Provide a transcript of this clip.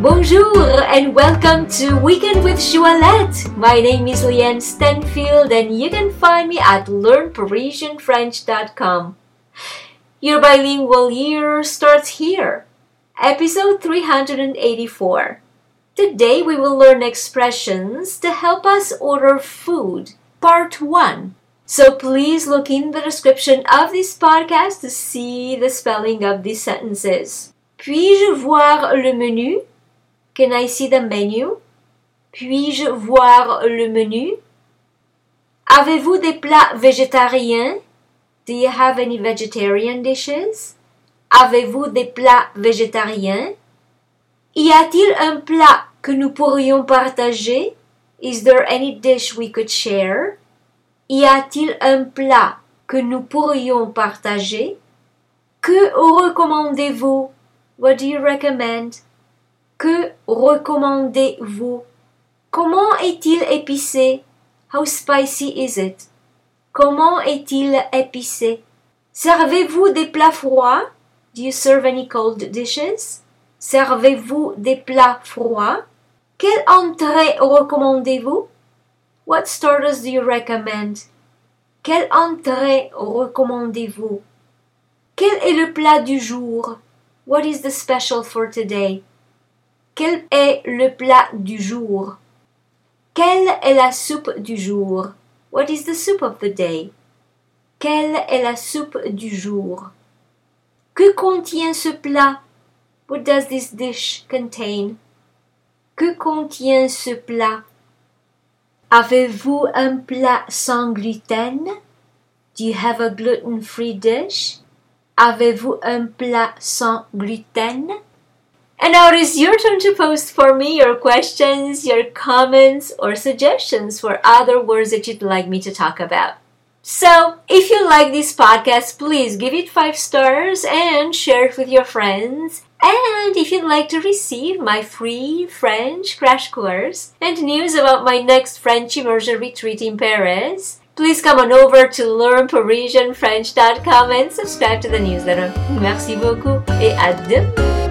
Bonjour and welcome to Weekend with Joalette. My name is Leanne Stanfield and you can find me at learnparisianfrench.com. Your bilingual year starts here. Episode 384. Today we will learn expressions to help us order food. Part 1. So please look in the description of this podcast to see the spelling of these sentences. Puis-je voir le menu? Can I see the menu? Puis-je voir le menu? Avez-vous des plats végétariens? Do you have any vegetarian dishes? Avez-vous des plats végétariens? Y a-t-il un plat que nous pourrions partager? Is there any dish we could share? Y a-t-il un plat que nous pourrions partager? Que recommandez-vous? What do you recommend? Que recommandez-vous? Comment est-il épicé? How spicy is it? Comment est-il épicé? Servez-vous des plats froids? Do you serve any cold dishes? Servez-vous des plats froids? Quelle entrée recommandez-vous? What starters do you recommend? Quelle entrée recommandez-vous? Quel est le plat du jour? What is the special for today? Quel est le plat du jour? Quelle est la soupe du jour? What is the soup of the day? Quelle est la soupe du jour? Que contient ce plat? What does this dish contain? Que contient ce plat? Avez-vous un plat sans gluten? Do you have a gluten-free dish? Avez-vous un plat sans gluten? And now it is your turn to post for me your questions, your comments, or suggestions for other words that you'd like me to talk about. So, if you like this podcast, please give it 5 stars and share it with your friends. And if you'd like to receive my free French crash course and news about my next French immersion retreat in Paris, please come on over to learnparisianfrench.com and subscribe to the newsletter. Merci beaucoup et à demain!